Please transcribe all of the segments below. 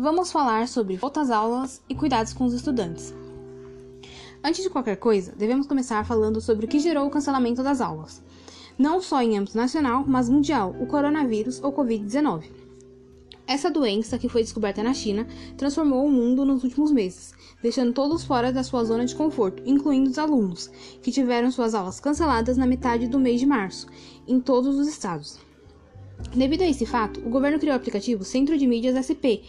vamos falar sobre às aulas e cuidados com os estudantes. Antes de qualquer coisa, devemos começar falando sobre o que gerou o cancelamento das aulas, não só em âmbito nacional, mas mundial, o coronavírus ou Covid-19. Essa doença, que foi descoberta na China, transformou o mundo nos últimos meses, deixando todos fora da sua zona de conforto, incluindo os alunos, que tiveram suas aulas canceladas na metade do mês de março, em todos os estados. Devido a esse fato, o governo criou o aplicativo Centro de Mídias SP,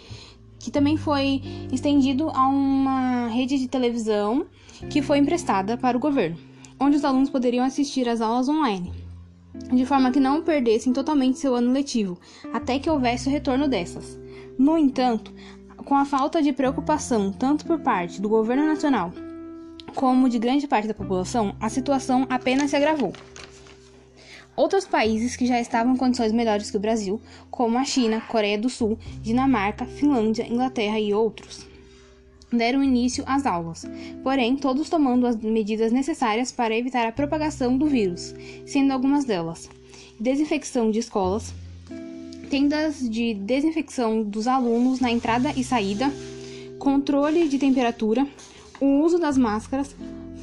que também foi estendido a uma rede de televisão que foi emprestada para o governo, onde os alunos poderiam assistir às aulas online, de forma que não perdessem totalmente seu ano letivo, até que houvesse o retorno dessas. No entanto, com a falta de preocupação tanto por parte do governo nacional como de grande parte da população, a situação apenas se agravou. Outros países que já estavam em condições melhores que o Brasil, como a China, Coreia do Sul, Dinamarca, Finlândia, Inglaterra e outros, deram início às aulas, porém todos tomando as medidas necessárias para evitar a propagação do vírus, sendo algumas delas desinfecção de escolas, tendas de desinfecção dos alunos na entrada e saída, controle de temperatura, o uso das máscaras,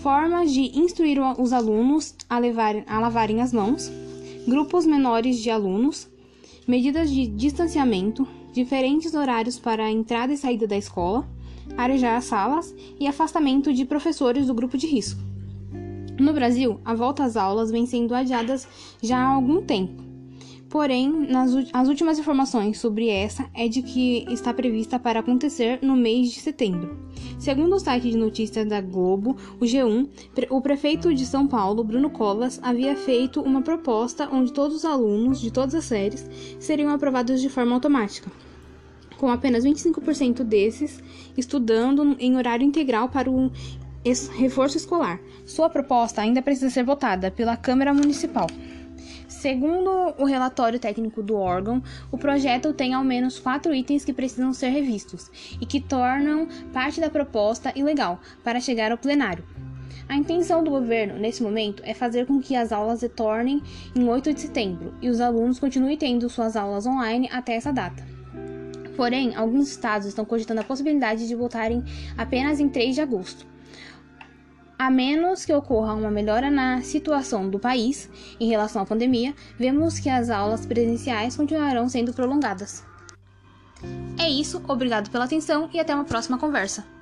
formas de instruir os alunos a, levar, a lavarem as mãos, grupos menores de alunos, medidas de distanciamento, diferentes horários para a entrada e saída da escola, arejar as salas e afastamento de professores do grupo de risco. No Brasil, a volta às aulas vem sendo adiadas já há algum tempo. Porém, nas, as últimas informações sobre essa é de que está prevista para acontecer no mês de setembro. Segundo o site de notícias da Globo, o G1, o prefeito de São Paulo, Bruno Covas, havia feito uma proposta onde todos os alunos de todas as séries seriam aprovados de forma automática com apenas 25% desses estudando em horário integral para o reforço escolar. Sua proposta ainda precisa ser votada pela Câmara Municipal. Segundo o relatório técnico do órgão, o projeto tem ao menos quatro itens que precisam ser revistos e que tornam parte da proposta ilegal para chegar ao plenário. A intenção do governo, nesse momento, é fazer com que as aulas retornem em 8 de setembro e os alunos continuem tendo suas aulas online até essa data. Porém, alguns estados estão cogitando a possibilidade de voltarem apenas em 3 de agosto a menos que ocorra uma melhora na situação do país em relação à pandemia, vemos que as aulas presenciais continuarão sendo prolongadas. É isso, obrigado pela atenção e até uma próxima conversa.